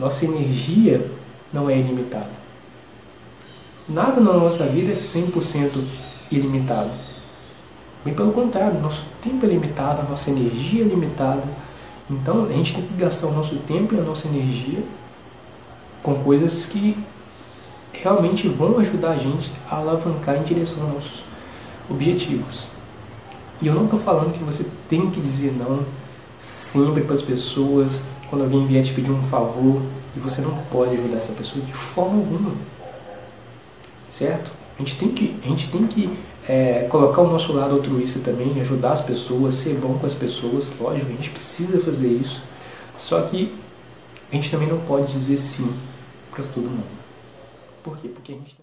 Nossa energia não é ilimitada. Nada na nossa vida é 100% ilimitado. Bem pelo contrário, nosso tempo é limitado, a nossa energia é limitada. Então a gente tem que gastar o nosso tempo e a nossa energia com coisas que realmente vão ajudar a gente a alavancar em direção aos nossos objetivos. E eu não estou falando que você tem que dizer não sempre para as pessoas quando alguém vier te pedir um favor e você não pode ajudar essa pessoa de forma alguma. Certo? A gente tem que, a gente tem que é, colocar o nosso lado altruísta também, ajudar as pessoas, ser bom com as pessoas, lógico, a gente precisa fazer isso. Só que a gente também não pode dizer sim para todo mundo. Por quê? Porque a gente.